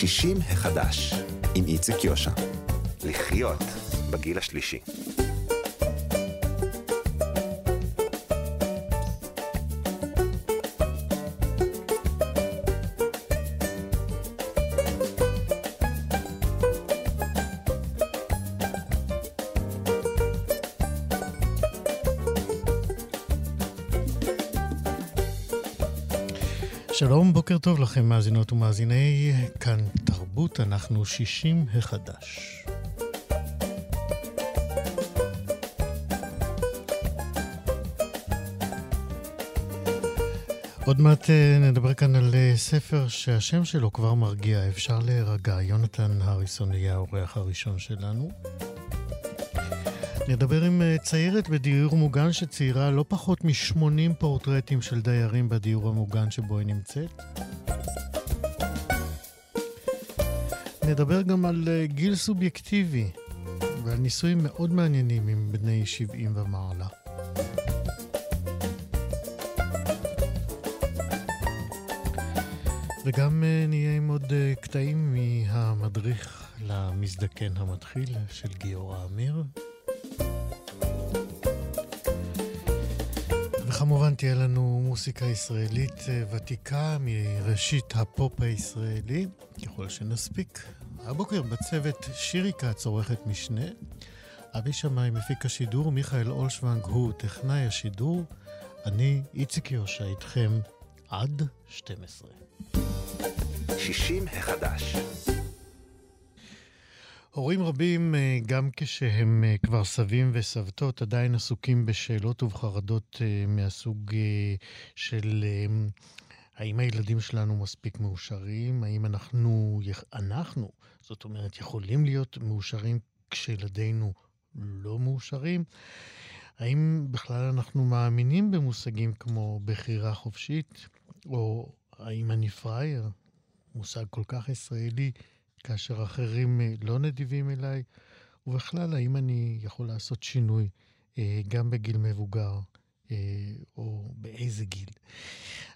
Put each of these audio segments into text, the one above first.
60 החדש, עם איציק יושע. לחיות בגיל השלישי. שלום, בוקר טוב לכם, מאזינות ומאזיני כאן תרבות, אנחנו 60 החדש. עוד מעט אה, נדבר כאן על אה, ספר שהשם שלו כבר מרגיע, אפשר להירגע. יונתן הריסון יהיה האורח הראשון שלנו. נדבר עם אה, ציירת בדיור מוגן שציירה לא פחות מ-80 פורטרטים של דיירים בדיור המוגן שבו היא נמצאת. נדבר גם על אה, גיל סובייקטיבי ועל ניסויים מאוד מעניינים עם בני 70 ומעלה. וגם אה, נהיה עם עוד קטעים מהמדריך למזדקן המתחיל של גיורא אמיר. וכמובן תהיה לנו מוסיקה ישראלית אה, ותיקה מראשית הפופ הישראלי, ככל שנספיק. הבוקר בצוות שירי כץ עורכת משנה, אבי שמאי מפיק השידור, מיכאל אולשוונג הוא טכנאי השידור, אני איציק יושע איתכם עד 12. 60 החדש הורים רבים, אה, גם כשהם אה, כבר סבים וסבתות, עדיין עסוקים בשאלות ובחרדות אה, מהסוג של האם הילדים שלנו מספיק מאושרים, האם אנחנו, אנחנו, זאת אומרת, יכולים להיות מאושרים כשילדינו לא מאושרים, האם בכלל אנחנו מאמינים במושגים כמו בחירה חופשית, או האם אני פראייר, מושג כל כך ישראלי, כאשר אחרים אה, לא נדיבים אליי? ובכלל, האם אני יכול לעשות שינוי אה, גם בגיל מבוגר, אה, או באיזה גיל?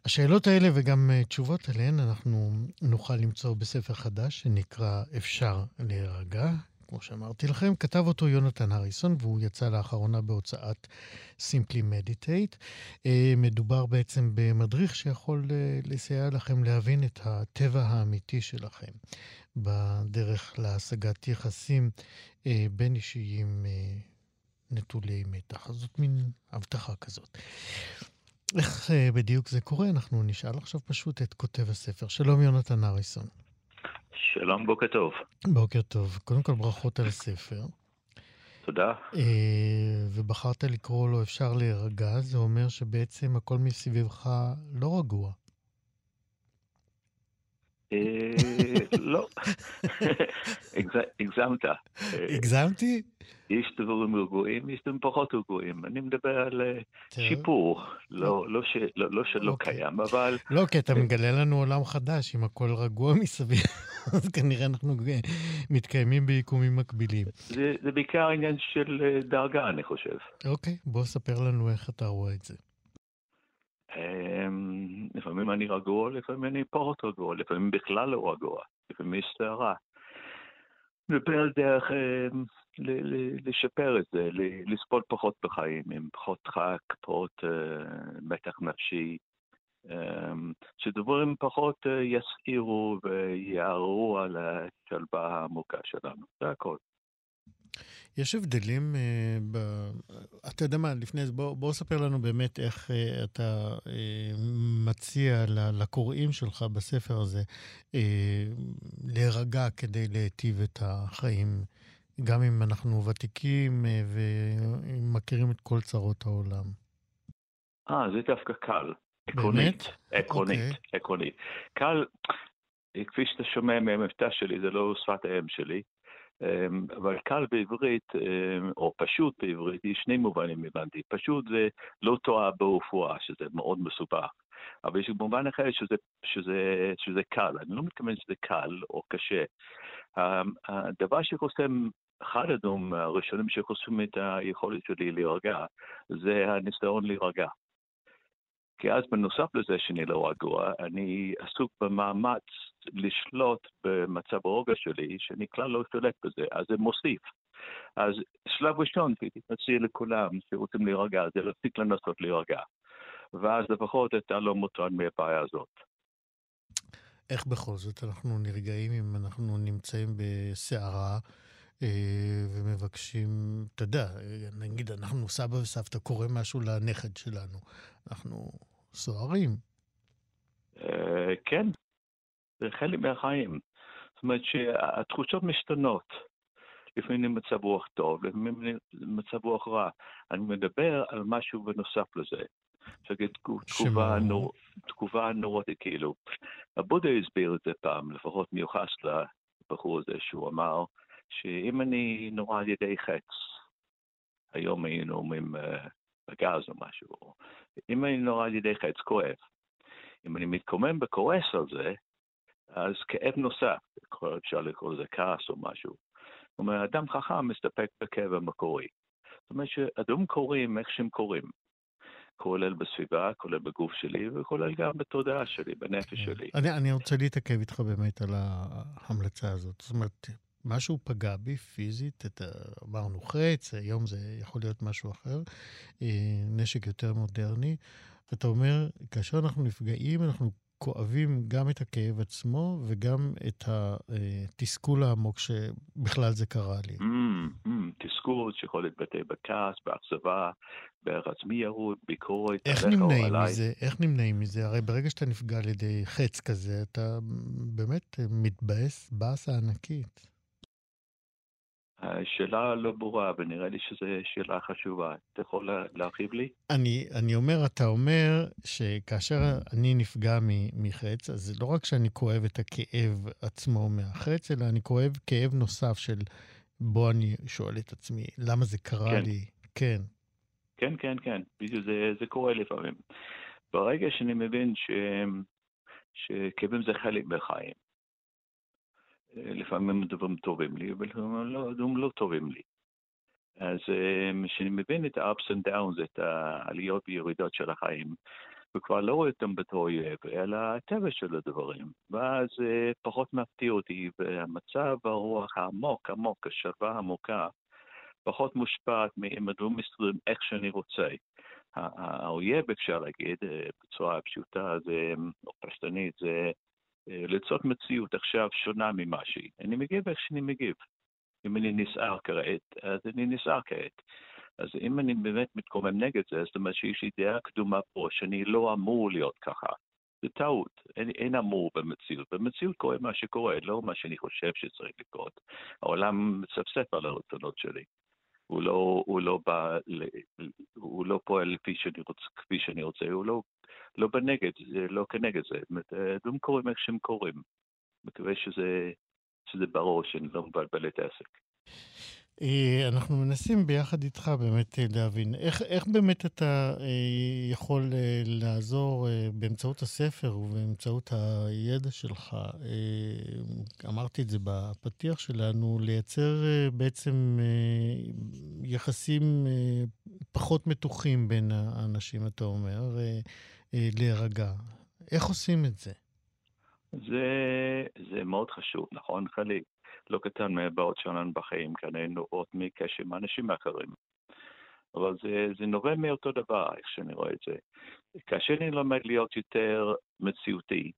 השאלות האלה וגם תשובות עליהן אנחנו נוכל למצוא בספר חדש שנקרא "אפשר להירגע", כמו שאמרתי לכם. כתב אותו יונתן הריסון, והוא יצא לאחרונה בהוצאת Simply Meditate. מדובר בעצם במדריך שיכול לסייע לכם להבין את הטבע האמיתי שלכם. בדרך להשגת יחסים אה, בין אישיים אה, נטולי מתח. אז זאת מין הבטחה כזאת. איך אה, בדיוק זה קורה? אנחנו נשאל עכשיו פשוט את כותב הספר. שלום, יונתן אריסון. שלום, בוקר טוב. בוקר טוב. קודם כל, ברכות על הספר. תודה. אה, ובחרת לקרוא לו אפשר להירגע, זה אומר שבעצם הכל מסביבך לא רגוע. אה, לא, הגזמת. הגזמתי? יש דברים רגועים, יש דברים פחות רגועים. אני מדבר על אה, שיפור, לא, לא, לא, לא שלא אוקיי. קיים, אבל... לא, כי אתה מגלה לנו עולם חדש, אם הכל רגוע מסביב, אז כנראה אנחנו מתקיימים ביקומים מקבילים. זה בעיקר עניין של אה, דרגה, אני חושב. אוקיי, בוא ספר לנו איך אתה רואה את זה. לפעמים אני רגוע, לפעמים אני פחות רגוע, לפעמים בכלל לא רגוע, לפעמים יש סערה. מדבר על דרך אמ, לשפר את זה, לסבול פחות בחיים, עם פחות דחק, פחות אה, מתח נפשי, אמ, שדברים פחות אה, יסעירו ויערערו על השלווה העמוקה שלנו, זה הכל. יש הבדלים, אה, ב... אתה יודע מה, לפני זה, בוא, בוא ספר לנו באמת איך אה, אתה אה, מציע לקוראים שלך בספר הזה אה, להירגע כדי להיטיב את החיים, גם אם אנחנו ותיקים אה, ומכירים את כל צרות העולם. אה, זה דווקא קל. עקרונית. עקרונית. אוקיי. עקרונית. קל, כפי שאתה שומע מהמבטא שלי, זה לא שפת האם שלי. אמ, אבל קל בעברית, אמ, או פשוט בעברית, יש שני מובנים הבנתי. פשוט זה לא תואר ברפואה, שזה מאוד מסובך. אבל יש מובן אחר שזה, שזה, שזה קל. אני לא מתכוון שזה קל או קשה. אמ, הדבר שחוסם, אחד הדברים הראשונים שחוסמים את היכולת שלי להירגע, זה הניסיון להירגע. כי אז בנוסף לזה שאני לא רגוע, אני עסוק במאמץ לשלוט במצב הרוגע שלי, שאני כלל לא שולט בזה, אז זה מוסיף. אז שלב ראשון, הייתי מציע לכולם שרוצים להירגע, זה להפסיק לנסות להירגע. ואז לפחות אתה לא מוטרד מהבעיה הזאת. איך בכל זאת אנחנו נרגעים אם אנחנו נמצאים בסערה אה, ומבקשים, אתה יודע, נגיד אנחנו סבא וסבתא, קורא משהו לנכד שלנו, אנחנו סוערים. אה, כן, זה חלק מהחיים. זאת אומרת שהתחושות משתנות. לפעמים מצב רוח טוב, לפעמים מצב רוח רע. אני מדבר על משהו בנוסף לזה. תגובה, נור, תגובה נורותית, כאילו. הבודה הסביר את זה פעם, לפחות מיוחס לבחור הזה, שהוא אמר שאם אני נורא על ידי חץ, היום היינו אומרים uh, בגז או משהו, אם אני נורא על ידי חץ, כואב. אם אני מתקומם וכועס על זה, אז כאב נוסף, אפשר לקרוא לזה כעס או משהו. זאת אומרת, אדם חכם מסתפק בכאב המקורי. זאת אומרת שאדום קורים איך שהם קורים. כולל בסביבה, כולל בגוף שלי, וכולל גם בתודעה שלי, בנפש כן. שלי. אני, אני רוצה להתעכב איתך באמת על ההמלצה הזאת. זאת אומרת, משהו פגע בי פיזית, את, אמרנו חץ, היום זה יכול להיות משהו אחר, אה, נשק יותר מודרני. אתה אומר, כאשר אנחנו נפגעים, אנחנו כואבים גם את הכאב עצמו וגם את התסכול העמוק שבכלל זה קרה לי. Mm, mm, תסכול שיכול להתבטא בכעס, באכזבה, בערך עצמי ירוד, ביקורת איך נמנעים מזה? איך נמנעים מזה? הרי ברגע שאתה נפגע על ידי חץ כזה, אתה באמת מתבאס באסה ענקית. השאלה לא ברורה, ונראה לי שזו שאלה חשובה. אתה יכול להרחיב לי? אני, אני אומר, אתה אומר שכאשר אני נפגע מחץ, אז לא רק שאני כואב את הכאב עצמו מהחץ, אלא אני כואב כאב נוסף של בו אני שואל את עצמי, למה זה קרה כן. לי? כן. כן, כן, כן, בדיוק זה, זה קורה לפעמים. ברגע שאני מבין ש... שכאבים זה חלק מהחיים, לפעמים דברים טובים לי, ולפעמים לא, דברים לא טובים לי. אז כשאני מבין את ה-ups and downs, את העליות וירידות של החיים, וכבר לא רואה אותם בתור אויב, אלא הטבע של הדברים. ואז פחות מפתיע אותי, והמצב הרוח העמוק עמוק, השלווה העמוקה, פחות מושפעת מאם הדברים מסתדרים איך שאני רוצה. האויב, אפשר להגיד, בצורה פשוטה, זה, או פשטנית, זה אה, ליצור מציאות עכשיו שונה ממה שהיא. אני מגיב איך שאני מגיב. אם אני נסער כעת, אז אני נסער כעת. אז אם אני באמת מתקומם נגד זה, זאת אומרת שיש לי דעה קדומה פה שאני לא אמור להיות ככה. זה טעות, אין, אין אמור במציאות. במציאות קורה מה שקורה, לא מה שאני חושב שצריך לקרות. העולם מצפצף על הרצונות שלי. הוא לא, הוא לא, בא, הוא לא פועל לפי שאני רוצה, כפי שאני רוצה, הוא לא לא בנגד, לא כנגד זה. דברים קורים איך שהם קורים. מקווה שזה, שזה ברור שאני לא מבלבל את העסק. אה, אנחנו מנסים ביחד איתך באמת אה, להבין איך, איך באמת אתה אה, יכול לעזור באמצעות הספר ובאמצעות הידע שלך, אמרתי את זה בפתיח שלנו, לייצר בעצם יחסים פחות מתוחים בין האנשים, אתה אומר, אה, להירגע. איך עושים את זה? זה, זה מאוד חשוב, נכון, חליק? לא קטן מהבעות שלנו בחיים, כאן אין נובעות מקשר עם אנשים אחרים. אבל זה, זה נובע מאותו דבר, איך שאני רואה את זה. כאשר אני לומד להיות יותר מציאותי,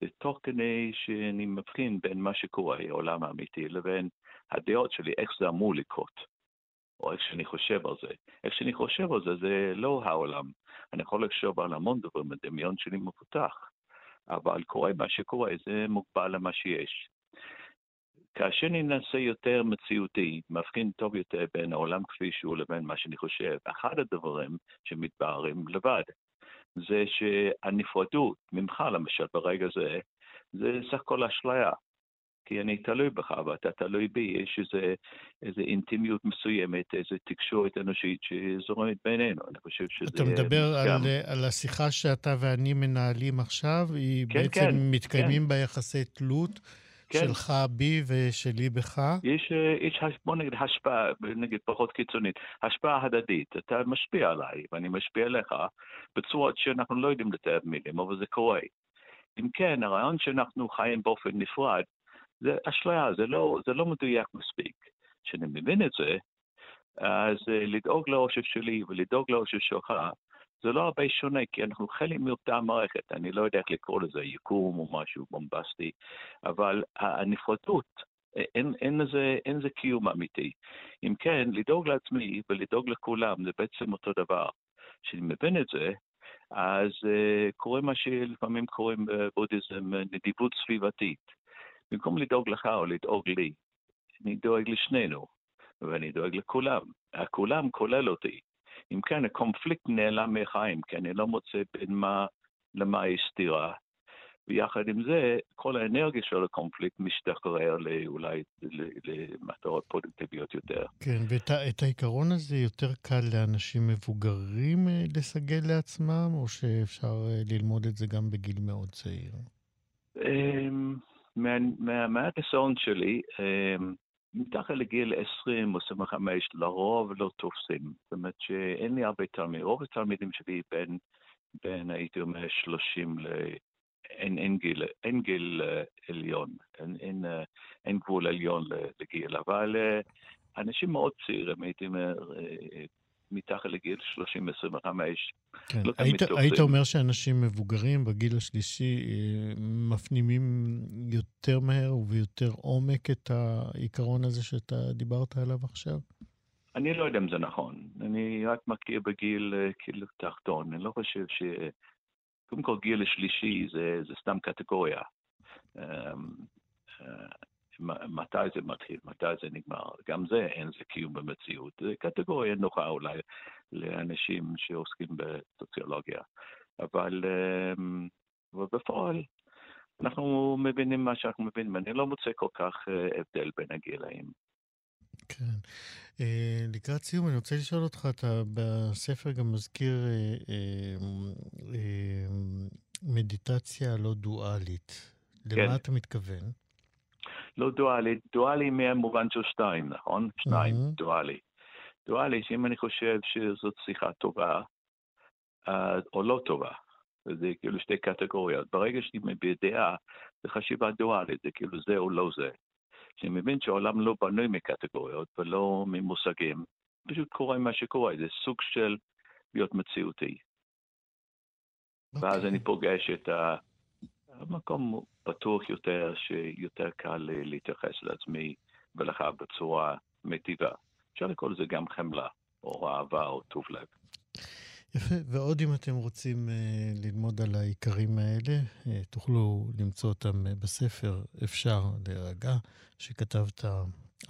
זה תוך כדי שאני מבחין בין מה שקורה, העולם האמיתי, לבין הדעות שלי, איך זה אמור לקרות, או איך שאני חושב על זה. איך שאני חושב על זה, זה לא העולם, אני יכול לחשוב על המון דברים, הדמיון שלי מפותח, אבל קורה מה שקורה, זה מוגבל למה שיש. כאשר אני נעשה יותר מציאותי, מבחין טוב יותר בין העולם כפי שהוא לבין מה שאני חושב, אחד הדברים שמתבהרים לבד, זה שהנפרדות ממך, למשל, ברגע זה, זה סך הכל אשליה. כי אני תלוי בך ואתה תלוי בי, יש איזה, איזה אינטימיות מסוימת, איזו תקשורת אנושית שזורמת בינינו, אני חושב שזה... אתה מדבר גם... על, על השיחה שאתה ואני מנהלים עכשיו, היא כן, בעצם כן, מתקיימים כן. בה יחסי תלות. כן. שלך בי ושלי בך? יש, אה, יש בוא נגיד השפעה, נגיד פחות קיצונית, השפעה הדדית. אתה משפיע עליי ואני משפיע עליך בצורות שאנחנו לא יודעים לתאר מילים, אבל זה קורה. אם כן, הרעיון שאנחנו חיים באופן נפרד, זה אשליה, זה לא, זה לא מדויק מספיק. כשאני מבין את זה, אז אה, לדאוג לאושר שלי ולדאוג לאושר שלך, זה לא הרבה שונה, כי אנחנו חלק מאותה מערכת. אני לא יודע איך לקרוא לזה, יקום או משהו בומבסטי, אבל הנפרדות, אין, אין, לזה, אין לזה קיום אמיתי. אם כן, לדאוג לעצמי ולדאוג לכולם זה בעצם אותו דבר. כשאני מבין את זה, אז uh, קורה מה שלפעמים קוראים בבודהיזם נדיבות סביבתית. במקום לדאוג לך או לדאוג לי, אני דואג לשנינו, ואני דואג לכולם. הכולם כולל אותי. אם כן, הקונפליקט נעלם מחיים, כי אני לא מוצא בין מה למה יש סתירה. ויחד עם זה, כל האנרגיה של הקונפליקט משתחרר אולי למטרות פרודוקטיביות יותר. כן, ואת העיקרון הזה יותר קל לאנשים מבוגרים אה, לסגל לעצמם, או שאפשר אה, ללמוד את זה גם בגיל מאוד צעיר? מהניסיון שלי, אמ, מתחת לגיל 20 או 25 לרוב לא תופסים. זאת אומרת שאין לי הרבה תלמידים. רוב התלמידים שלי בין, בין הייתי אומר, 30 ל... אין, אין, גיל, אין גיל uh, עליון, אין, אין, uh, אין גבול עליון לגיל, אבל uh, אנשים מאוד צעירים, הייתי אומר, מתחת לגיל 30-25. כן. לא היית, היית אומר שאנשים מבוגרים בגיל השלישי אה, מפנימים יותר מהר וביותר עומק את העיקרון הזה שאתה דיברת עליו עכשיו? אני לא יודע אם זה נכון. אני רק מכיר בגיל אה, כאילו תחתון. אני לא חושב ש... קודם כל, גיל השלישי זה, זה סתם קטגוריה. אמ, אה, מתי זה מתחיל, מתי זה נגמר. גם זה אין זה קיום במציאות. זה קטגוריה נוחה אולי לאנשים שעוסקים בסוציולוגיה. אבל, אמ, בפועל אנחנו מבינים מה שאנחנו מבינים. אני לא מוצא כל כך אה, הבדל בין הגילאים. כן. Uh, לקראת סיום, אני רוצה לשאול אותך, אתה בספר גם מזכיר uh, uh, מדיטציה לא דואלית. כן. למה אתה מתכוון? לא דואלי, דואלי מהמובן של שתיים, נכון? שניים, mm-hmm. דואלי. דואלי, שאם אני חושב שזאת שיחה טובה, uh, או לא טובה, זה כאילו שתי קטגוריות. ברגע שאני מביע דעה, זה חשיבה דואלית, זה כאילו זה או לא זה. שאני מבין שהעולם לא בנוי מקטגוריות ולא ממושגים, פשוט קורה מה שקורה, זה סוג של להיות מציאותי. Okay. ואז אוקיי. אני פוגש את. המקום פתוח יותר, שיותר קל להתייחס לעצמי ולך בצורה מיטיבה. אפשר לקרוא לזה גם חמלה, או אהבה, או טוב לב. יפה, ועוד אם אתם רוצים uh, ללמוד על העיקרים האלה, uh, תוכלו למצוא אותם uh, בספר "אפשר להירגע", שכתבת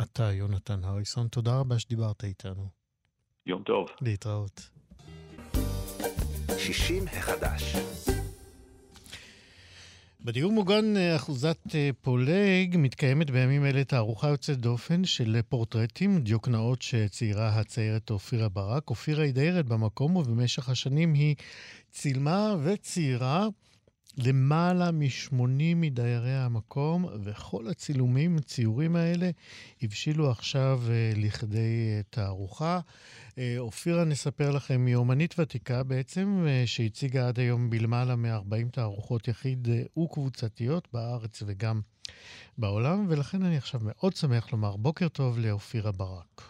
אתה, יונתן הריסון. תודה רבה שדיברת איתנו. יום טוב. להתראות. 60 החדש. בדיור מוגן אה, אחוזת אה, פולג מתקיימת בימים אלה תערוכה יוצאת דופן של פורטרטים, דיוקנאות שציירה הציירת אופירה ברק. אופירה היא דיירת במקום ובמשך השנים היא צילמה וציירה למעלה מ-80 מדיירי המקום, וכל הצילומים, הציורים האלה, הבשילו עכשיו uh, לכדי uh, תערוכה. אה, אופירה, נספר לכם, היא אומנית ותיקה בעצם, uh, שהציגה עד היום בלמעלה מ-40 תערוכות יחיד uh, וקבוצתיות בארץ וגם בעולם, ולכן אני עכשיו מאוד שמח לומר בוקר טוב לאופירה ברק.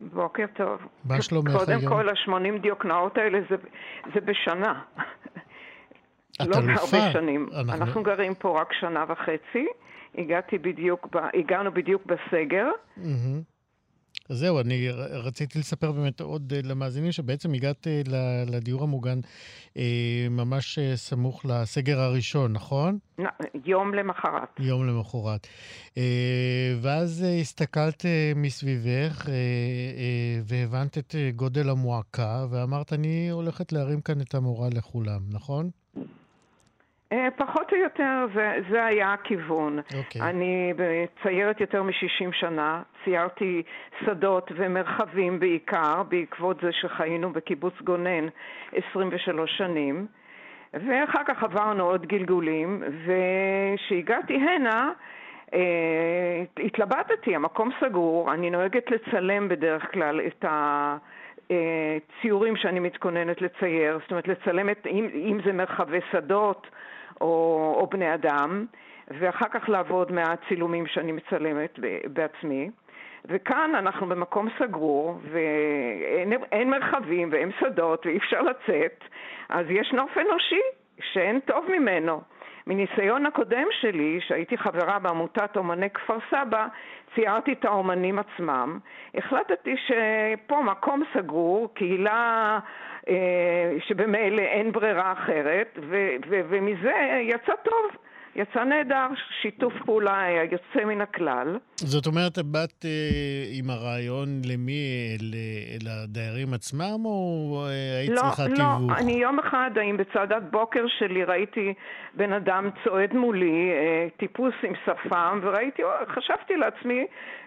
בוקר טוב. מה שלומך היום? קודם כל, ה-80 דיוקנאות האלה זה, זה בשנה. לא הרבה שנים. אנחנו... אנחנו גרים פה רק שנה וחצי. הגעתי בדיוק, ב... הגענו בדיוק בסגר. Mm-hmm. אז זהו, אני רציתי לספר באמת עוד אה, למאזינים שבעצם הגעת אה, לדיור המוגן אה, ממש סמוך לסגר הראשון, נכון? יום למחרת. יום למחרת. ואז הסתכלת מסביבך והבנת את גודל המועקה, ואמרת, אני הולכת להרים כאן את המורה לכולם, נכון? אה, פחות או יותר זה, זה היה הכיוון. Okay. אוקיי. אני ציירת יותר מ-60 שנה, ציירתי שדות ומרחבים בעיקר, בעקבות זה שחיינו בקיבוץ גונן 23 שנים, ואחר כך עברנו עוד גלגולים, וכשהגעתי הנה, התלבטתי, המקום סגור, אני נוהגת לצלם בדרך כלל את הציורים שאני מתכוננת לצייר, זאת אומרת לצלם את, אם, אם זה מרחבי שדות או, או בני אדם, ואחר כך לעבוד מהצילומים שאני מצלמת בעצמי. וכאן אנחנו במקום סגור, ואין מרחבים ואין שדות ואי אפשר לצאת, אז יש נוף אנושי שאין טוב ממנו. מניסיון הקודם שלי, שהייתי חברה בעמותת אומני כפר סבא, ציירתי את האומנים עצמם. החלטתי שפה מקום סגור, קהילה שבמילא אין ברירה אחרת, ו- ו- ומזה יצא טוב. יצא נהדר, שיתוף פעולה היה יוצא מן הכלל. זאת אומרת, באת אה, עם הרעיון למי? לדיירים עצמם, או אה, היית לא, צריכה לא, תיווך? לא, אני יום אחד, האם בצעדת בוקר שלי ראיתי בן אדם צועד מולי, אה, טיפוס עם שפם, וראיתי, חשבתי לעצמי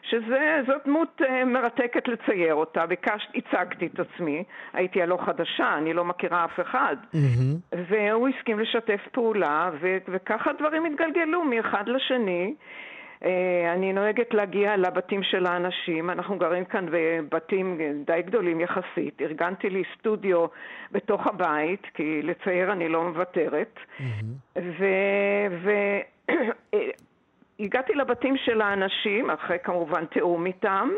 שזאת דמות אה, מרתקת לצייר אותה, ביקשתי, הצגתי את עצמי, הייתי הלא חדשה, אני לא מכירה אף אחד, mm-hmm. והוא הסכים לשתף פעולה, ו- וככה דברים התגלגלו מאחד לשני. אה, אני נוהגת להגיע לבתים של האנשים, אנחנו גרים כאן בבתים די גדולים יחסית. ארגנתי לי סטודיו בתוך הבית, כי לצייר אני לא מוותרת. Mm-hmm. והגעתי לבתים של האנשים, אחרי כמובן תיאום איתם,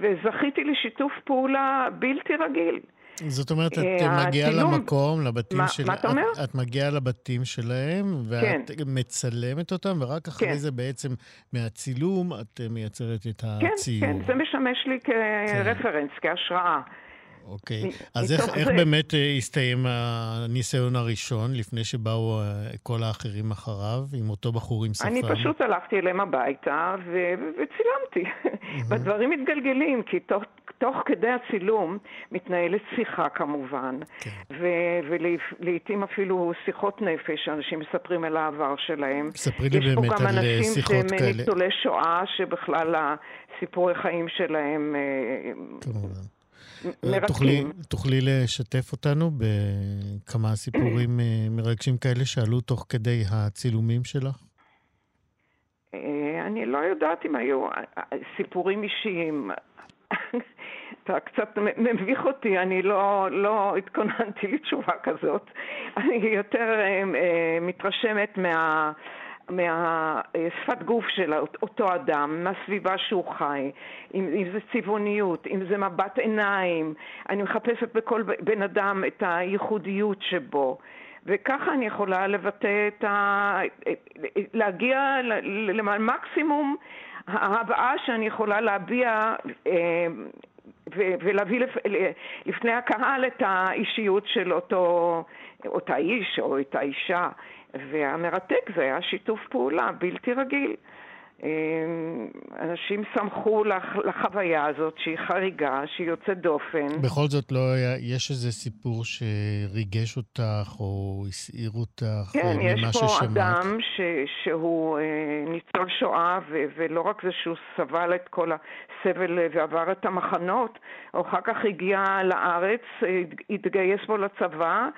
וזכיתי לשיתוף פעולה בלתי רגיל. זאת אומרת, את אה, מגיעה למקום, לבתים מה, של... מה אתה אומר? את, את מגיעה לבתים שלהם, ואת כן. מצלמת אותם, ורק אחרי כן. זה בעצם מהצילום את מייצרת את הציור. כן, כן, זה משמש לי כרפרנס, כן. כהשראה. אוקיי. אז איך, איך באמת אה, הסתיים הניסיון הראשון, לפני שבאו אה, כל האחרים אחריו, עם אותו בחור עם שפם? אני פשוט הלכתי אליהם הביתה ו- וצילמתי. והדברים מתגלגלים, כי תוך, תוך כדי הצילום מתנהלת שיחה כמובן, כן. ו- ולעיתים אפילו שיחות נפש, אנשים מספרים על העבר שלהם. ספרי לי באמת על אה, שיחות כאלה. יש פה גם אנשים שהם ניצולי שואה, שבכלל הסיפורי חיים שלהם... כמובן. מרתקים. תוכלי, תוכלי לשתף אותנו בכמה סיפורים אה, מרגשים כאלה שעלו תוך כדי הצילומים שלך? אה, אני לא יודעת אם היו אה, סיפורים אישיים. אתה קצת מביך אותי, אני לא, לא התכוננתי לתשובה כזאת. אני יותר מתרשמת מה... מהשפת גוף של אותו אדם, מהסביבה שהוא חי, אם, אם זה צבעוניות, אם זה מבט עיניים, אני מחפשת בכל בן אדם את הייחודיות שבו. וככה אני יכולה לבטא את ה... להגיע למקסימום ההבעה שאני יכולה להביע ולהביא לפני הקהל את האישיות של אותו, אותה איש או את האישה. והמרתק זה היה שיתוף פעולה בלתי רגיל. אמ, אנשים שמחו לח, לחוויה הזאת שהיא חריגה, שהיא יוצאת דופן. בכל זאת, לא היה, יש איזה סיפור שריגש אותך או הסעיר אותך כן, ממה ששמעת? כן, יש פה אדם ש, שהוא אה, ניצול שואה, ו, ולא רק זה שהוא סבל את כל הסבל ועבר את המחנות, הוא אחר כך הגיע לארץ, התגייס בו לצבא,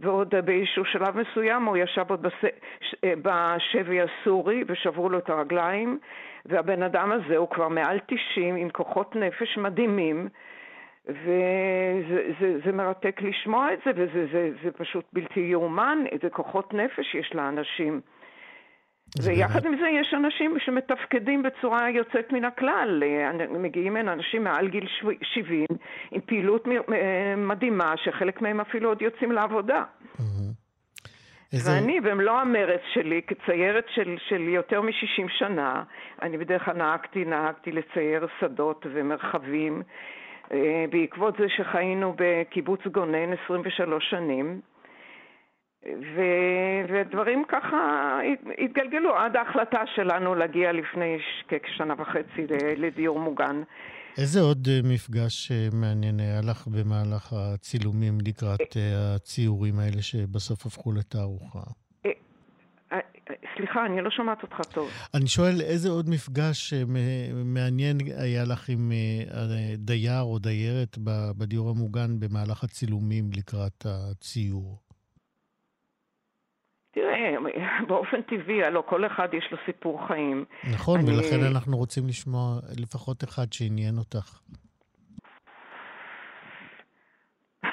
ועוד באיזשהו שלב מסוים הוא ישב עוד. אה, בשבי הסורי ושברו לו את הרגליים, והבן אדם הזה הוא כבר מעל 90 עם כוחות נפש מדהימים, וזה זה, זה מרתק לשמוע את זה, וזה זה, זה פשוט בלתי יאומן, איזה כוחות נפש יש לאנשים. ויחד עם זה יש אנשים שמתפקדים בצורה יוצאת מן הכלל. מגיעים הנה אנשים מעל גיל 70 עם פעילות מדהימה, שחלק מהם אפילו עוד יוצאים לעבודה. איזה... ואני, במלוא המרץ שלי, כציירת של, של יותר מ-60 שנה, אני בדרך כלל נהגתי, נהגתי לצייר שדות ומרחבים. אה, בעקבות זה שחיינו בקיבוץ גונן 23 שנים, ו... ודברים ככה התגלגלו עד ההחלטה שלנו להגיע לפני כשנה וחצי לדיור מוגן. איזה עוד אה, מפגש אה, מעניין היה לך במהלך הצילומים לקראת אה, הציורים האלה שבסוף הפכו לתערוכה? סליחה, אני לא שומעת אותך טוב. אני שואל, איזה עוד מפגש מעניין היה לך עם דייר או דיירת בדיור המוגן במהלך הצילומים לקראת הציור? תראה, באופן טבעי, הלוא כל אחד יש לו סיפור חיים. נכון, אני... ולכן אנחנו רוצים לשמוע לפחות אחד שעניין אותך.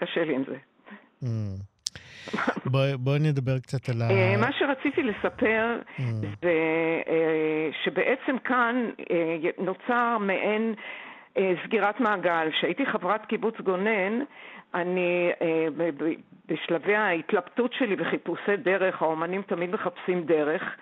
קשה לי עם זה. Mm. בואי בוא נדבר קצת על ה... אה, מה שרציתי לספר mm. זה אה, שבעצם כאן אה, נוצר מעין סגירת מעגל. כשהייתי חברת קיבוץ גונן, אני בשלבי ההתלבטות שלי וחיפושי דרך, האומנים תמיד מחפשים דרך,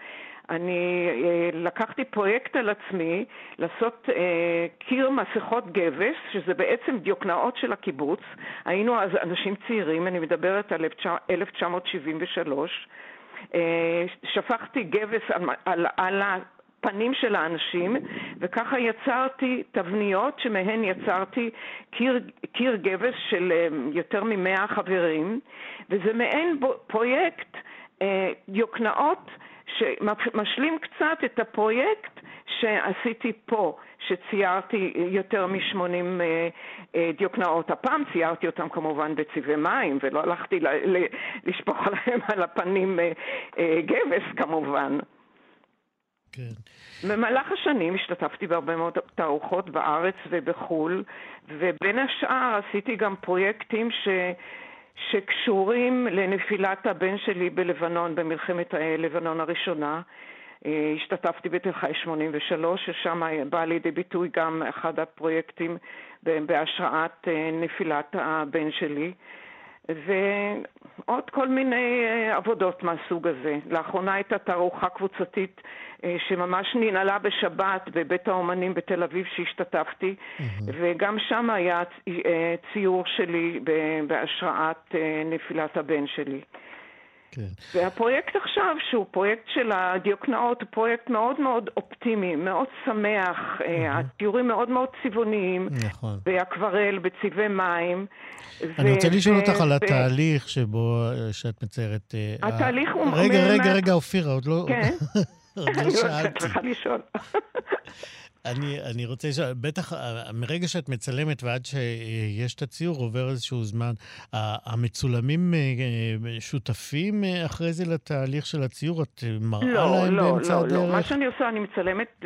אני אה, לקחתי פרויקט על עצמי לעשות אה, קיר מסכות גבס, שזה בעצם דיוקנאות של הקיבוץ. היינו אז אנשים צעירים, אני מדברת על 1973. אה, שפכתי גבס על, על, על הפנים של האנשים, וככה יצרתי תבניות שמהן יצרתי קיר, קיר גבס של אה, יותר ממאה חברים, וזה מעין פרויקט אה, דיוקנאות שמשלים קצת את הפרויקט שעשיתי פה, שציירתי יותר מ-80 אה, אה, דיוקנאות. הפעם ציירתי אותם כמובן בצבעי מים, ולא הלכתי לשפוך להם על הפנים גבס כמובן. כן. במהלך השנים השתתפתי בהרבה מאוד תערוכות בארץ ובחו"ל, ובין השאר עשיתי גם פרויקטים ש... שקשורים לנפילת הבן שלי בלבנון, במלחמת לבנון הראשונה. אה, השתתפתי בתל חי 83, ששם בא לידי ביטוי גם אחד הפרויקטים בהשראת אה, נפילת הבן שלי. ועוד כל מיני אה, עבודות מהסוג הזה. לאחרונה הייתה תערוכה קבוצתית אה, שממש ננעלה בשבת בבית האומנים בתל אביב שהשתתפתי, mm-hmm. וגם שם היה אה, ציור שלי בהשראת נפילת הבן שלי. כן. והפרויקט עכשיו, שהוא פרויקט של הדיוקנאות, הוא פרויקט מאוד מאוד אופטימי, מאוד שמח, mm-hmm. הציורים מאוד מאוד צבעוניים, נכון. באקוורל, בצבעי מים. אני ו... רוצה לשאול אותך על התהליך שבו, אה, שאת מציירת. אה, התהליך הוא... רגע, רגע, רגע, אופירה, עוד לא... כן. לא. אני רוצה לך לשאול. אני, אני רוצה לשאול, בטח מרגע שאת מצלמת ועד שיש את הציור עובר איזשהו זמן, המצולמים אה, אה, שותפים אה, אחרי זה לתהליך של הציור? את מראה לא, להם לא, באמצע לא, הדרך? לא, לא, מה שאני עושה, אני מצלמת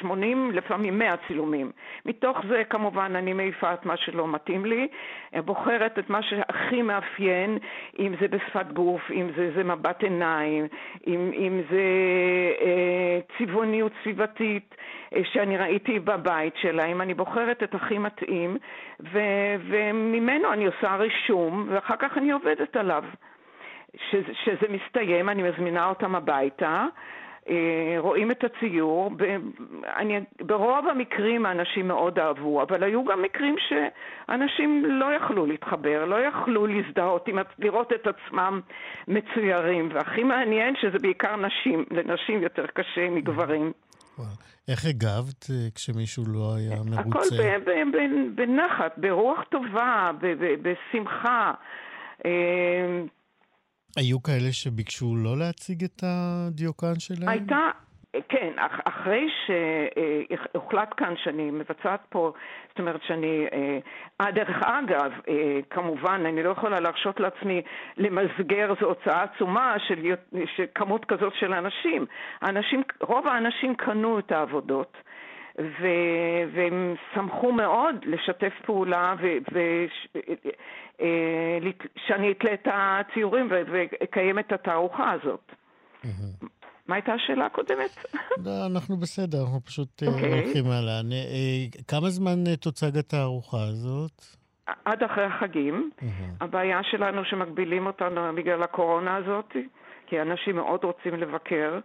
80, לפעמים 100 צילומים. מתוך זה כמובן אני מעיפה את מה שלא מתאים לי, בוחרת את מה שהכי מאפיין, אם זה בשפת גוף, אם זה, זה מבט עיניים, אם, אם זה אה, צבעוניות סביבתית. שאני ראיתי בבית שלה, אם אני בוחרת את הכי מתאים, ו- וממנו אני עושה רישום, ואחר כך אני עובדת עליו. שזה, שזה מסתיים, אני מזמינה אותם הביתה, אה, רואים את הציור. אני, ברוב המקרים האנשים מאוד אהבו, אבל היו גם מקרים שאנשים לא יכלו להתחבר, לא יכלו להזדהות, לראות את עצמם מצוירים. והכי מעניין שזה בעיקר נשים, לנשים יותר קשה מגברים. איך הגבת אה, כשמישהו לא היה מרוצה? הכל בנחת, ברוח טובה, בשמחה. אה, היו כאלה שביקשו לא להציג את הדיוקן שלהם? הייתה, כן, אחרי שהוחלט כאן שאני מבצעת פה, זאת אומרת שאני, אה, דרך אגב, אה, כמובן, אני לא יכולה להרשות לעצמי למסגר, זו הוצאה עצומה של, של כמות כזאת של אנשים. האנשים, רוב האנשים קנו את העבודות. ו, והם שמחו מאוד לשתף פעולה ושאני אה, אתלה את הציורים ואקיים את התערוכה הזאת. Mm-hmm. מה הייתה השאלה הקודמת? לא, אנחנו בסדר, אנחנו פשוט. אה, אוקיי. הולכים הלאה. אה, כמה זמן אה, תוצג התערוכה הזאת? עד אחרי החגים. הבעיה שלנו שמגבילים אותנו בגלל הקורונה הזאת, כי אנשים מאוד רוצים לבקר,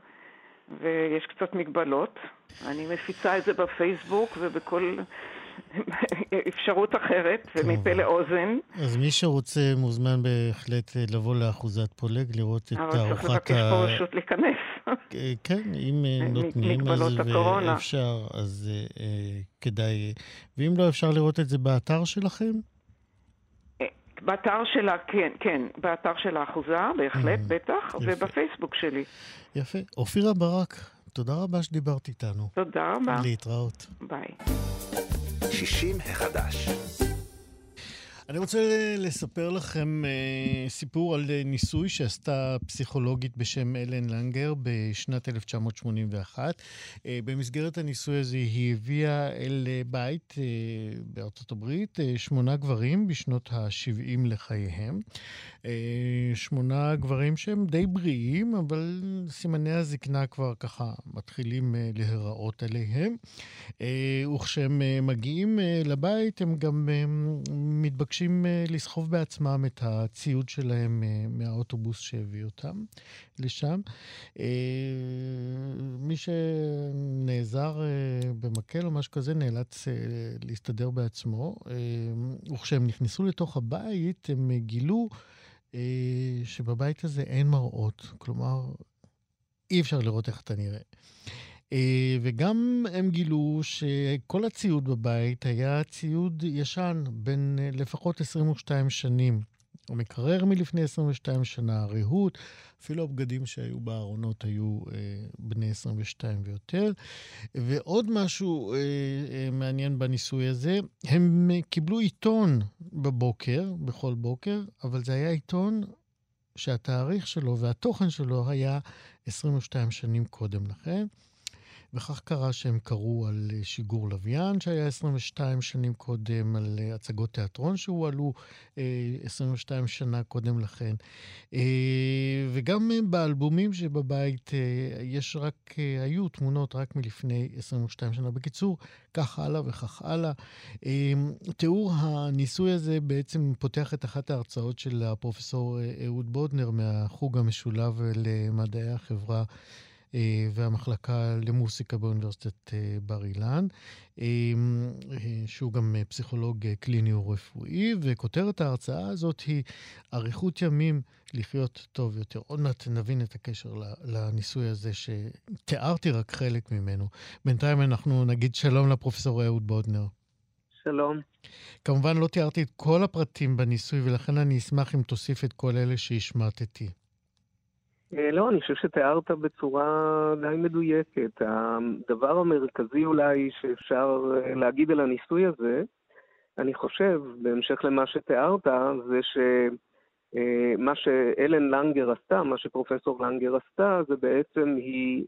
ויש קצת מגבלות. אני מפיצה את זה בפייסבוק ובכל אפשרות אחרת, ומפה לאוזן. אז מי שרוצה מוזמן בהחלט לבוא לאחוזת פולג, לראות את תערוכת ה... אבל צריך לבקש פה רשות להיכנס. אה, כן, אם אה, נותנים אז ואפשר, אז אה, כדאי. ואם לא, אפשר לראות את זה באתר שלכם? באתר שלה, כן, כן, באתר של האחוזה, בהחלט, בטח, ובפייסבוק שלי. יפה. אופירה ברק, תודה רבה שדיברת איתנו. תודה רבה. להתראות. ביי. 60 החדש. אני רוצה לספר לכם uh, סיפור על ניסוי שעשתה פסיכולוגית בשם אלן לנגר בשנת 1981. Uh, במסגרת הניסוי הזה היא הביאה אל בית uh, בארצות הברית uh, שמונה גברים בשנות ה-70 לחייהם. Uh, שמונה גברים שהם די בריאים, אבל סימני הזקנה כבר ככה מתחילים uh, להיראות עליהם. Uh, וכשהם uh, מגיעים uh, לבית הם גם uh, מתבקשים... מבקשים uh, לסחוב בעצמם את הציוד שלהם uh, מהאוטובוס שהביא אותם לשם. Uh, מי שנעזר במקל או משהו כזה נאלץ להסתדר בעצמו. וכשהם נכנסו לתוך הבית, הם גילו שבבית הזה אין מראות. כלומר, אי אפשר לראות איך אתה נראה. אה, וגם הם גילו שכל הציוד בבית היה ציוד ישן, בין אה, לפחות 22 שנים. המקרר מלפני 22 שנה, הריהוט, אפילו הבגדים שהיו בארונות היו אה, בני 22 ויותר. ועוד משהו אה, אה, מעניין בניסוי הזה, הם קיבלו עיתון בבוקר, בכל בוקר, אבל זה היה עיתון שהתאריך שלו והתוכן שלו היה 22 שנים קודם לכן. וכך קרה שהם קראו על אה, שיגור לוויין שהיה 22 שנים קודם, על אה, הצגות תיאטרון שהועלו 22 אה, שנה קודם לכן. וגם באלבומים שבבית יש רק, היו תמונות רק מלפני 22 שנה. בקיצור, כך הלאה וכך הלאה. תיאור הניסוי הזה בעצם פותח את אחת ההרצאות של הפרופסור אהוד בודנר מהחוג המשולב למדעי החברה. אה, והמחלקה למוסיקה באוניברסיטת אה, בר אילן, אה, שהוא גם פסיכולוג קליני ורפואי, וכותרת ההרצאה הזאת היא אריכות ימים לחיות טוב יותר. עוד מעט נבין את הקשר לניסוי הזה, שתיארתי רק חלק ממנו. בינתיים אנחנו נגיד שלום לפרופסור אהוד בודנר. שלום. כמובן לא תיארתי את כל הפרטים בניסוי, ולכן אני אשמח אם תוסיף את כל אלה שהשמטתי. אה, לא, אני חושב שתיארת בצורה די מדויקת. הדבר המרכזי אולי שאפשר אה, להגיד על הניסוי הזה, אני חושב, בהמשך למה שתיארת, זה שמה אה, שאלן לנגר עשתה, מה שפרופסור לנגר עשתה, זה בעצם היא,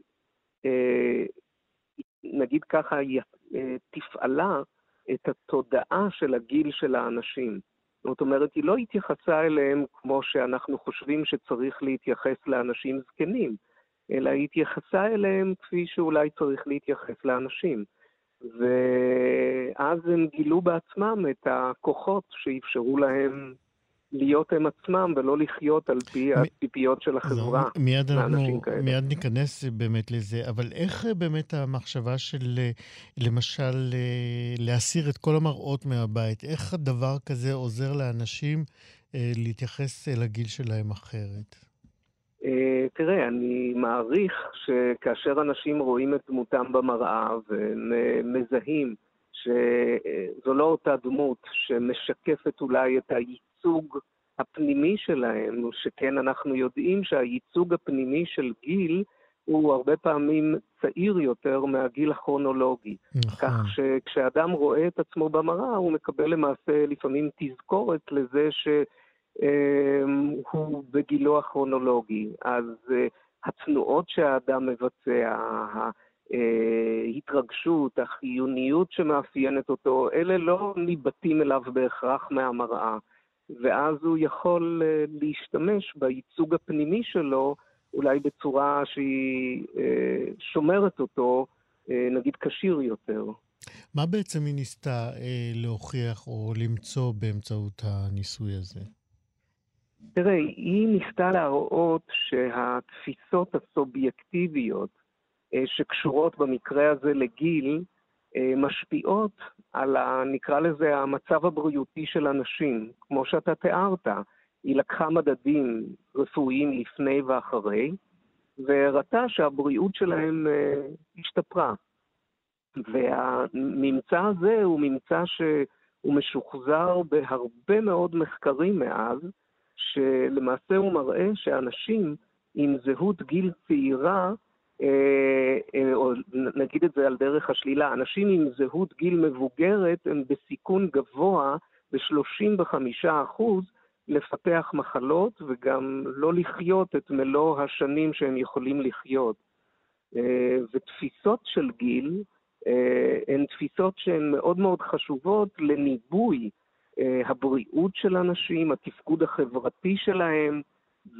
נגיד ככה, תפעלה את התודעה של הגיל של האנשים. זאת אומרת, היא לא התייחסה אליהם כמו שאנחנו חושבים שצריך להתייחס לאנשים זקנים, אלא היא התייחסה אליהם כפי שאולי צריך להתייחס לאנשים. ואז הם גילו בעצמם את הכוחות שאפשרו להם להיות הם עצמם ולא לחיות על פי מ... הציפיות של החברה. לא, מיד אנחנו, כאלה. מיד ניכנס באמת לזה, אבל איך באמת המחשבה של למשל להסיר את כל המראות מהבית, איך הדבר כזה עוזר לאנשים אה, להתייחס אל הגיל שלהם אחרת? אה, תראה, אני מעריך שכאשר אנשים רואים את דמותם במראה ומזהים שזו לא אותה דמות שמשקפת אולי את הייצוג הפנימי שלהם, שכן אנחנו יודעים שהייצוג הפנימי של גיל הוא הרבה פעמים צעיר יותר מהגיל הכרונולוגי. נכון. כך שכשאדם רואה את עצמו במראה, הוא מקבל למעשה לפעמים תזכורת לזה שהוא בגילו הכרונולוגי. אז אה, התנועות שהאדם מבצע, ההתרגשות, החיוניות שמאפיינת אותו, אלה לא ניבטים אליו בהכרח מהמראה. ואז הוא יכול אה, להשתמש בייצוג הפנימי שלו אולי בצורה שהיא אה, שומרת אותו, אה, נגיד, כשיר יותר. מה בעצם היא ניסתה להוכיח או למצוא באמצעות הניסוי הזה? תראה, היא ניסתה להראות שהתפיסות הסובייקטיביות שקשורות במקרה הזה לגיל, משפיעות על, ה, נקרא לזה, המצב הבריאותי של אנשים. כמו שאתה תיארת, היא לקחה מדדים רפואיים לפני ואחרי, והראתה שהבריאות שלהם אה, השתפרה. והממצא הזה הוא ממצא שהוא משוחזר בהרבה מאוד מחקרים מאז, שלמעשה הוא מראה שאנשים עם זהות גיל צעירה אה, אה, או נגיד את זה על דרך השלילה, אנשים עם זהות גיל מבוגרת הם בסיכון גבוה ב-35% לפתח מחלות וגם לא לחיות את מלוא השנים שהם יכולים לחיות. אה, ותפיסות של גיל אה, הן תפיסות שהן מאוד מאוד חשובות לניבוי אה, הבריאות של אנשים, התפקוד החברתי שלהם,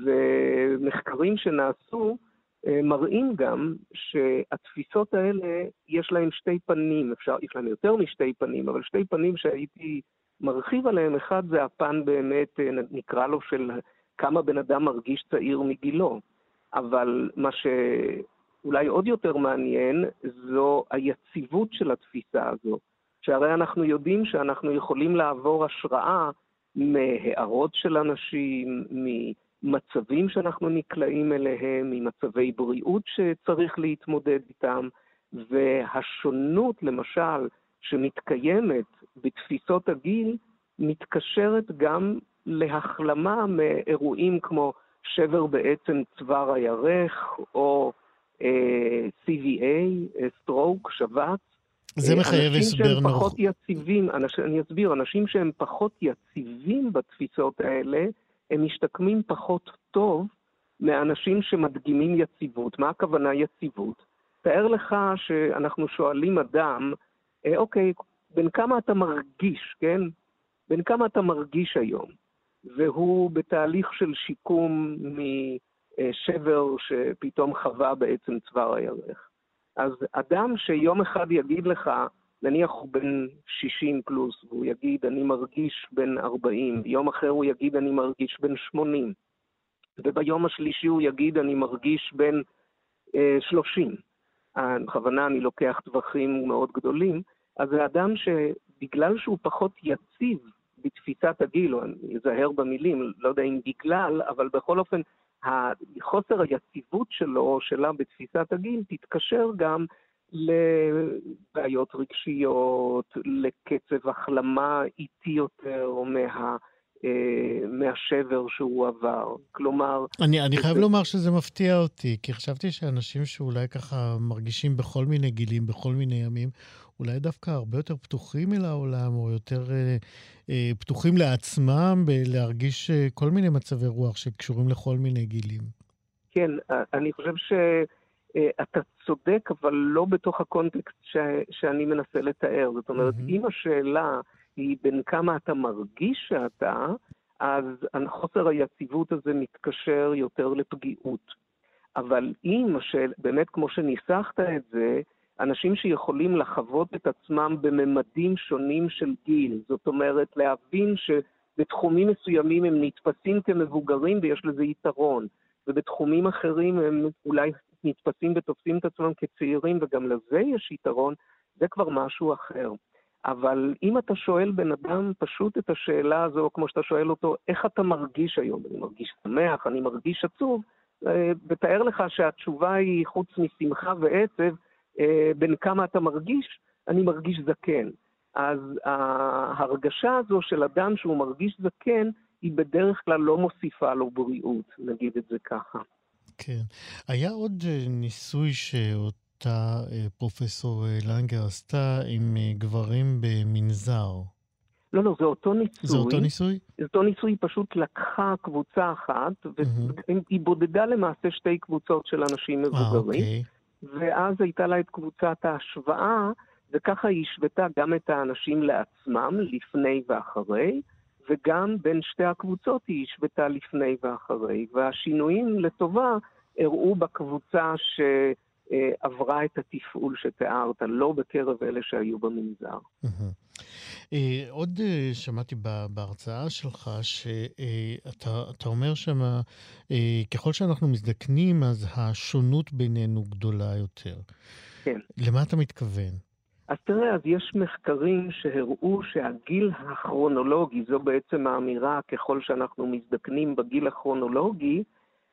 ומחקרים שנעשו מראים גם שהתפיסות האלה, יש להן שתי פנים, אפשר, יש להן יותר משתי פנים, אבל שתי פנים שהייתי מרחיב עליהם, אחד זה הפן באמת, נקרא לו של כמה בן אדם מרגיש צעיר מגילו. אבל מה שאולי עוד יותר מעניין, זו היציבות של התפיסה הזו. שהרי אנחנו יודעים שאנחנו יכולים לעבור השראה מהערות של אנשים, ממצבים שאנחנו נקלעים אליהם, ממצבי בריאות שצריך להתמודד איתם, והשונות, למשל, שמתקיימת בתפיסות הגיל, מתקשרת גם להחלמה מאירועים כמו שבר בעצם צוואר הירך, או אה, CVA, סטרוק, שבץ. זה מחייב הסבר נוח. אנשים שהם פחות יציבים, אנש, אני אסביר, אנשים שהם פחות יציבים בתפיסות האלה, הם משתקמים פחות טוב מאנשים שמדגימים יציבות. מה הכוונה יציבות? תאר לך שאנחנו שואלים אדם, אה, אוקיי, בין כמה אתה מרגיש, כן? בין כמה אתה מרגיש היום? והוא בתהליך של שיקום משבר שפתאום חווה בעצם צוואר הירך. אז אדם שיום אחד יגיד לך, נניח הוא בן 60 פלוס, והוא יגיד, אני מרגיש בן 40, יום אחר הוא יגיד, אני מרגיש בן 80, וביום השלישי הוא יגיד, אני מרגיש בן אה, 30. בכוונה אני לוקח טווחים מאוד גדולים, אז זה אדם שבגלל שהוא פחות יציב בתפיסת הגיל, או אני אזהר במילים, לא יודע אם בגלל, אבל בכל אופן, חוסר היציבות שלו או שלה בתפיסת הגיל תתקשר גם לבעיות רגשיות, לקצב החלמה איטי יותר מה... אה, מהשבר שהוא עבר. כלומר... אני, אני חייב לומר שזה מפתיע אותי, כי חשבתי שאנשים שאולי ככה מרגישים בכל מיני גילים, בכל מיני ימים, אולי דווקא הרבה יותר פתוחים אל העולם, או יותר אה, אה, פתוחים לעצמם להרגיש אה, כל מיני מצבי רוח שקשורים לכל מיני גילים. כן, אה, אני חושב שאתה אה, צודק, אבל לא בתוך הקונטקסט ש... שאני מנסה לתאר. זאת אומרת, mm-hmm. אם השאלה היא בין כמה אתה מרגיש שאתה, אז חוסר היציבות הזה מתקשר יותר לפגיעות. אבל אם, השאל, באמת כמו שניסחת את זה, אנשים שיכולים לחוות את עצמם בממדים שונים של גיל. זאת אומרת, להבין שבתחומים מסוימים הם נתפסים כמבוגרים ויש לזה יתרון, ובתחומים אחרים הם אולי נתפסים ותופסים את עצמם כצעירים וגם לזה יש יתרון, זה כבר משהו אחר. אבל אם אתה שואל בן אדם פשוט את השאלה הזו, כמו שאתה שואל אותו, איך אתה מרגיש היום? אני מרגיש שמח, אני מרגיש עצוב, אה, ותאר לך שהתשובה היא, חוץ משמחה ועצב, אה, בין כמה אתה מרגיש, אני מרגיש זקן. אז ההרגשה הזו של אדם שהוא מרגיש זקן, היא בדרך כלל לא מוסיפה לו בריאות, נגיד את זה ככה. כן. היה עוד אה, ניסוי שאותה אה, פרופסור לנגר עשתה עם גברים במנזר. לא, לא, זה אותו ניסוי. זה אותו ניסוי? זה אותו ניסוי, היא פשוט לקחה קבוצה אחת, והיא בודדה למעשה שתי קבוצות של אנשים מבוגרים. אה, אוקיי. ואז הייתה לה את קבוצת ההשוואה, וככה היא השוותה גם את האנשים לעצמם, לפני ואחרי, וגם בין שתי הקבוצות היא השוותה לפני ואחרי. והשינויים לטובה הראו בקבוצה שעברה את התפעול שתיארת, לא בקרב אלה שהיו במנזר. אה, עוד אה, שמעתי בהרצאה שלך שאתה אומר שם, אה, ככל שאנחנו מזדקנים, אז השונות בינינו גדולה יותר. כן. למה אתה מתכוון? אז תראה, אז יש מחקרים שהראו שהגיל הכרונולוגי, זו בעצם האמירה, ככל שאנחנו מזדקנים בגיל הכרונולוגי,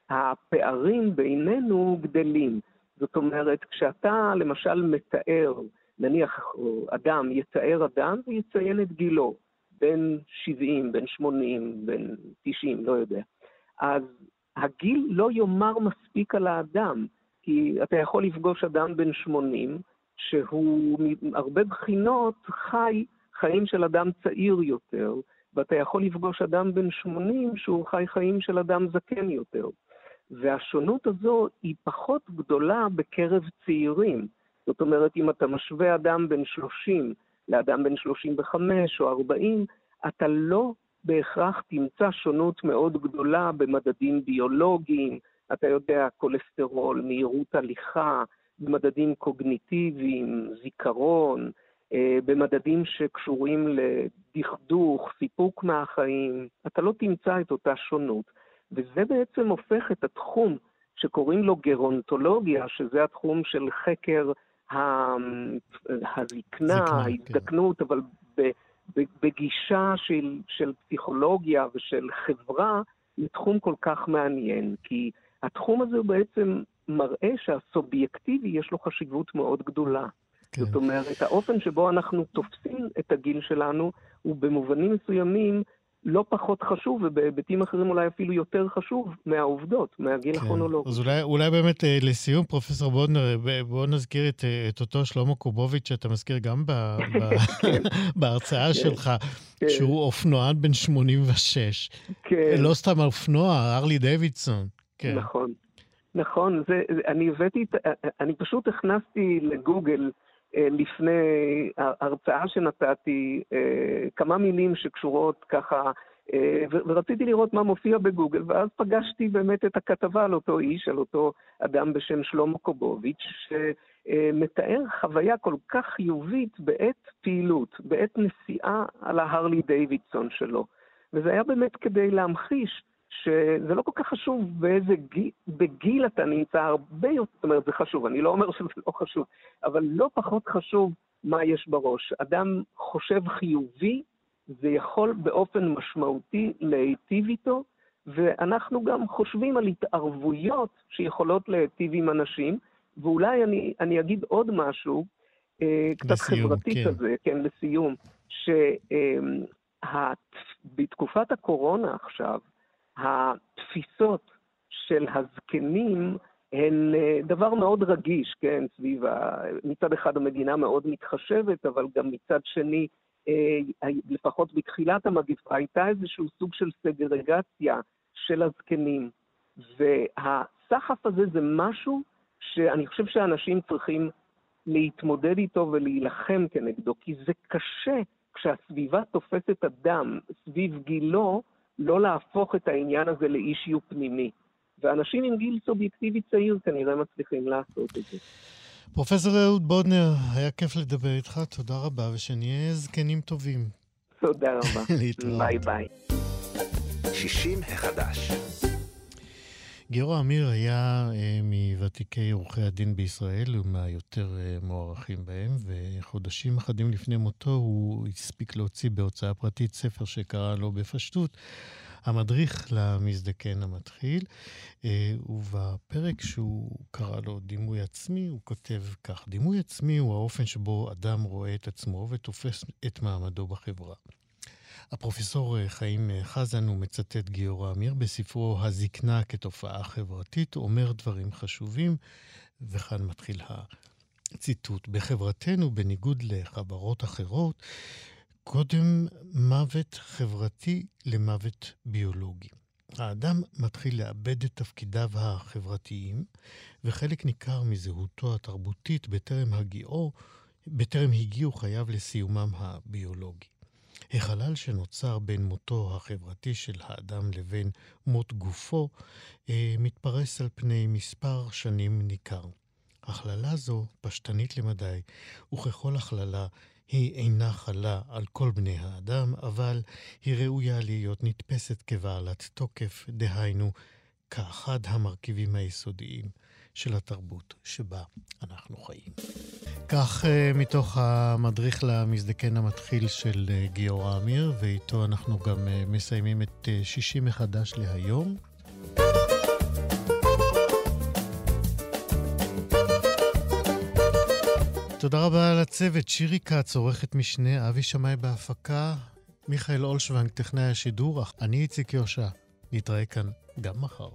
הפערים בינינו גדלים. זאת אומרת, כשאתה למשל מתאר נניח אדם יתאר אדם ויציין את גילו, בין 70, בין 80, בין 90, לא יודע. אז הגיל לא יאמר מספיק על האדם, כי אתה יכול לפגוש אדם בן 80, שהוא מהרבה בחינות חי חיים של אדם צעיר יותר, ואתה יכול לפגוש אדם בן 80 שהוא חי חיים של אדם זקן יותר. והשונות הזו היא פחות גדולה בקרב צעירים. זאת אומרת, אם אתה משווה אדם בן 30 לאדם בן 35 או 40, אתה לא בהכרח תמצא שונות מאוד גדולה במדדים ביולוגיים, אתה יודע, כולסטרול, מהירות הליכה, במדדים קוגניטיביים, זיכרון, אה, במדדים שקשורים לדכדוך, סיפוק מהחיים, אתה לא תמצא את אותה שונות. וזה בעצם הופך את התחום שקוראים לו גרונטולוגיה, שזה התחום של חקר הזקנה, כן. ההזדקנות, כן. אבל בגישה של, של פסיכולוגיה ושל חברה, לתחום כל כך מעניין. כי התחום הזה הוא בעצם מראה שהסובייקטיבי יש לו חשיבות מאוד גדולה. כן. זאת אומרת, האופן שבו אנחנו תופסים את הגיל שלנו הוא במובנים מסוימים לא פחות חשוב, ובהיבטים אחרים אולי אפילו יותר חשוב מהעובדות, מהגיל כן. הכרונולוגי. אז אולי, אולי באמת אה, לסיום, פרופסור בודנר, בואו נזכיר את, אה, את אותו שלמה קובוביץ' שאתה מזכיר גם ב, ב, כן. בהרצאה כן. שלך, כן. שהוא אופנוען בן 86. כן. לא סתם אופנוע, ארלי דיווידסון. כן. נכון. נכון, זה, אני הבאתי, אני פשוט הכנסתי לגוגל אה, לפני הרצאה שנתתי, אה, כמה מילים שקשורות ככה, אה, ורציתי לראות מה מופיע בגוגל, ואז פגשתי באמת את הכתבה על אותו איש, על אותו אדם בשם שלמה קובוביץ', שמתאר חוויה כל כך חיובית בעת פעילות, בעת נסיעה על ההרלי דיווידסון שלו. וזה היה באמת כדי להמחיש שזה לא כל כך חשוב באיזה גיל, בגיל אתה נמצא הרבה יותר, זאת אומרת, זה חשוב, אני לא אומר שזה לא חשוב, אבל לא פחות חשוב מה יש בראש. אדם חושב חיובי, זה יכול באופן משמעותי להיטיב איתו, ואנחנו גם חושבים על התערבויות שיכולות להיטיב עם אנשים, ואולי אני, אני אגיד עוד משהו, אה, קצת לסיום, חברתי כן. כזה, כן, לסיום, שבתקופת אה, הקורונה עכשיו, התפיסות של הזקנים הן אה, דבר מאוד רגיש, כן, סביב ה... מצד אחד המדינה מאוד מתחשבת, אבל גם מצד שני, אה, לפחות בתחילת המגפה, הייתה איזשהו סוג של סגרגציה של הזקנים. והסחף הזה זה משהו שאני חושב שאנשים צריכים להתמודד איתו ולהילחם כנגדו, כי זה קשה כשהסביבה תופסת אדם סביב גילו, לא להפוך את העניין הזה לאישיו פנימי. ואנשים עם גיל סובייקטיבי צעיר כנראה מצליחים לעשות את זה. פרופסור אהוד בודנר, היה כיף לדבר איתך, תודה רבה, ושנהיה זקנים טובים. תודה רבה. ביי ביי. 60 החדש. גיורא עמיר היה אה, מוותיקי עורכי הדין בישראל, ומהיותר אה, מוערכים בהם, וחודשים אחדים לפני מותו הוא הספיק להוציא בהוצאה פרטית ספר שקרא לו בפשטות המדריך למזדקן המתחיל, אה, ובפרק שהוא קרא לו דימוי עצמי, הוא כותב כך: דימוי עצמי הוא האופן שבו אדם רואה את עצמו ותופס את מעמדו בחברה. הפרופסור אה, חיים אה, חזן, הוא מצטט גיורא עמיר בספרו "הזקנה כתופעה חברתית", אומר דברים חשובים, וכאן מתחיל הציטוט. בחברתנו, בניגוד לחברות אחרות, קודם מוות חברתי למוות ביולוגי. האדם מתחיל לאבד את תפקידיו החברתיים, וחלק ניכר מזהותו התרבותית בטרם הגיעו, בטרם הגיעו חייו לסיומם הביולוגי. החלל שנוצר בין מותו החברתי של האדם לבין מות גופו, אה, מתפרס על פני מספר שנים ניכר. הכללה זו פשטנית למדי, וככל הכללה היא אינה חלה על כל בני האדם, אבל היא ראויה להיות נתפסת כבעלת תוקף, דהיינו, כאחד המרכיבים היסודיים של התרבות שבה אנחנו חיים. כך אה, מתוך המדריך למזדקן המתחיל של אה, גיורא עמיר, ואיתו אנחנו גם אה, מסיימים את שישי מחדש להיום. תודה רבה לצוות, שירי כץ, עורכת משנה, אבי שמאי בהפקה, מיכאל אולשוונג, טכנאי השידור, אני איציק יושע. נתראה כאן גם מחר.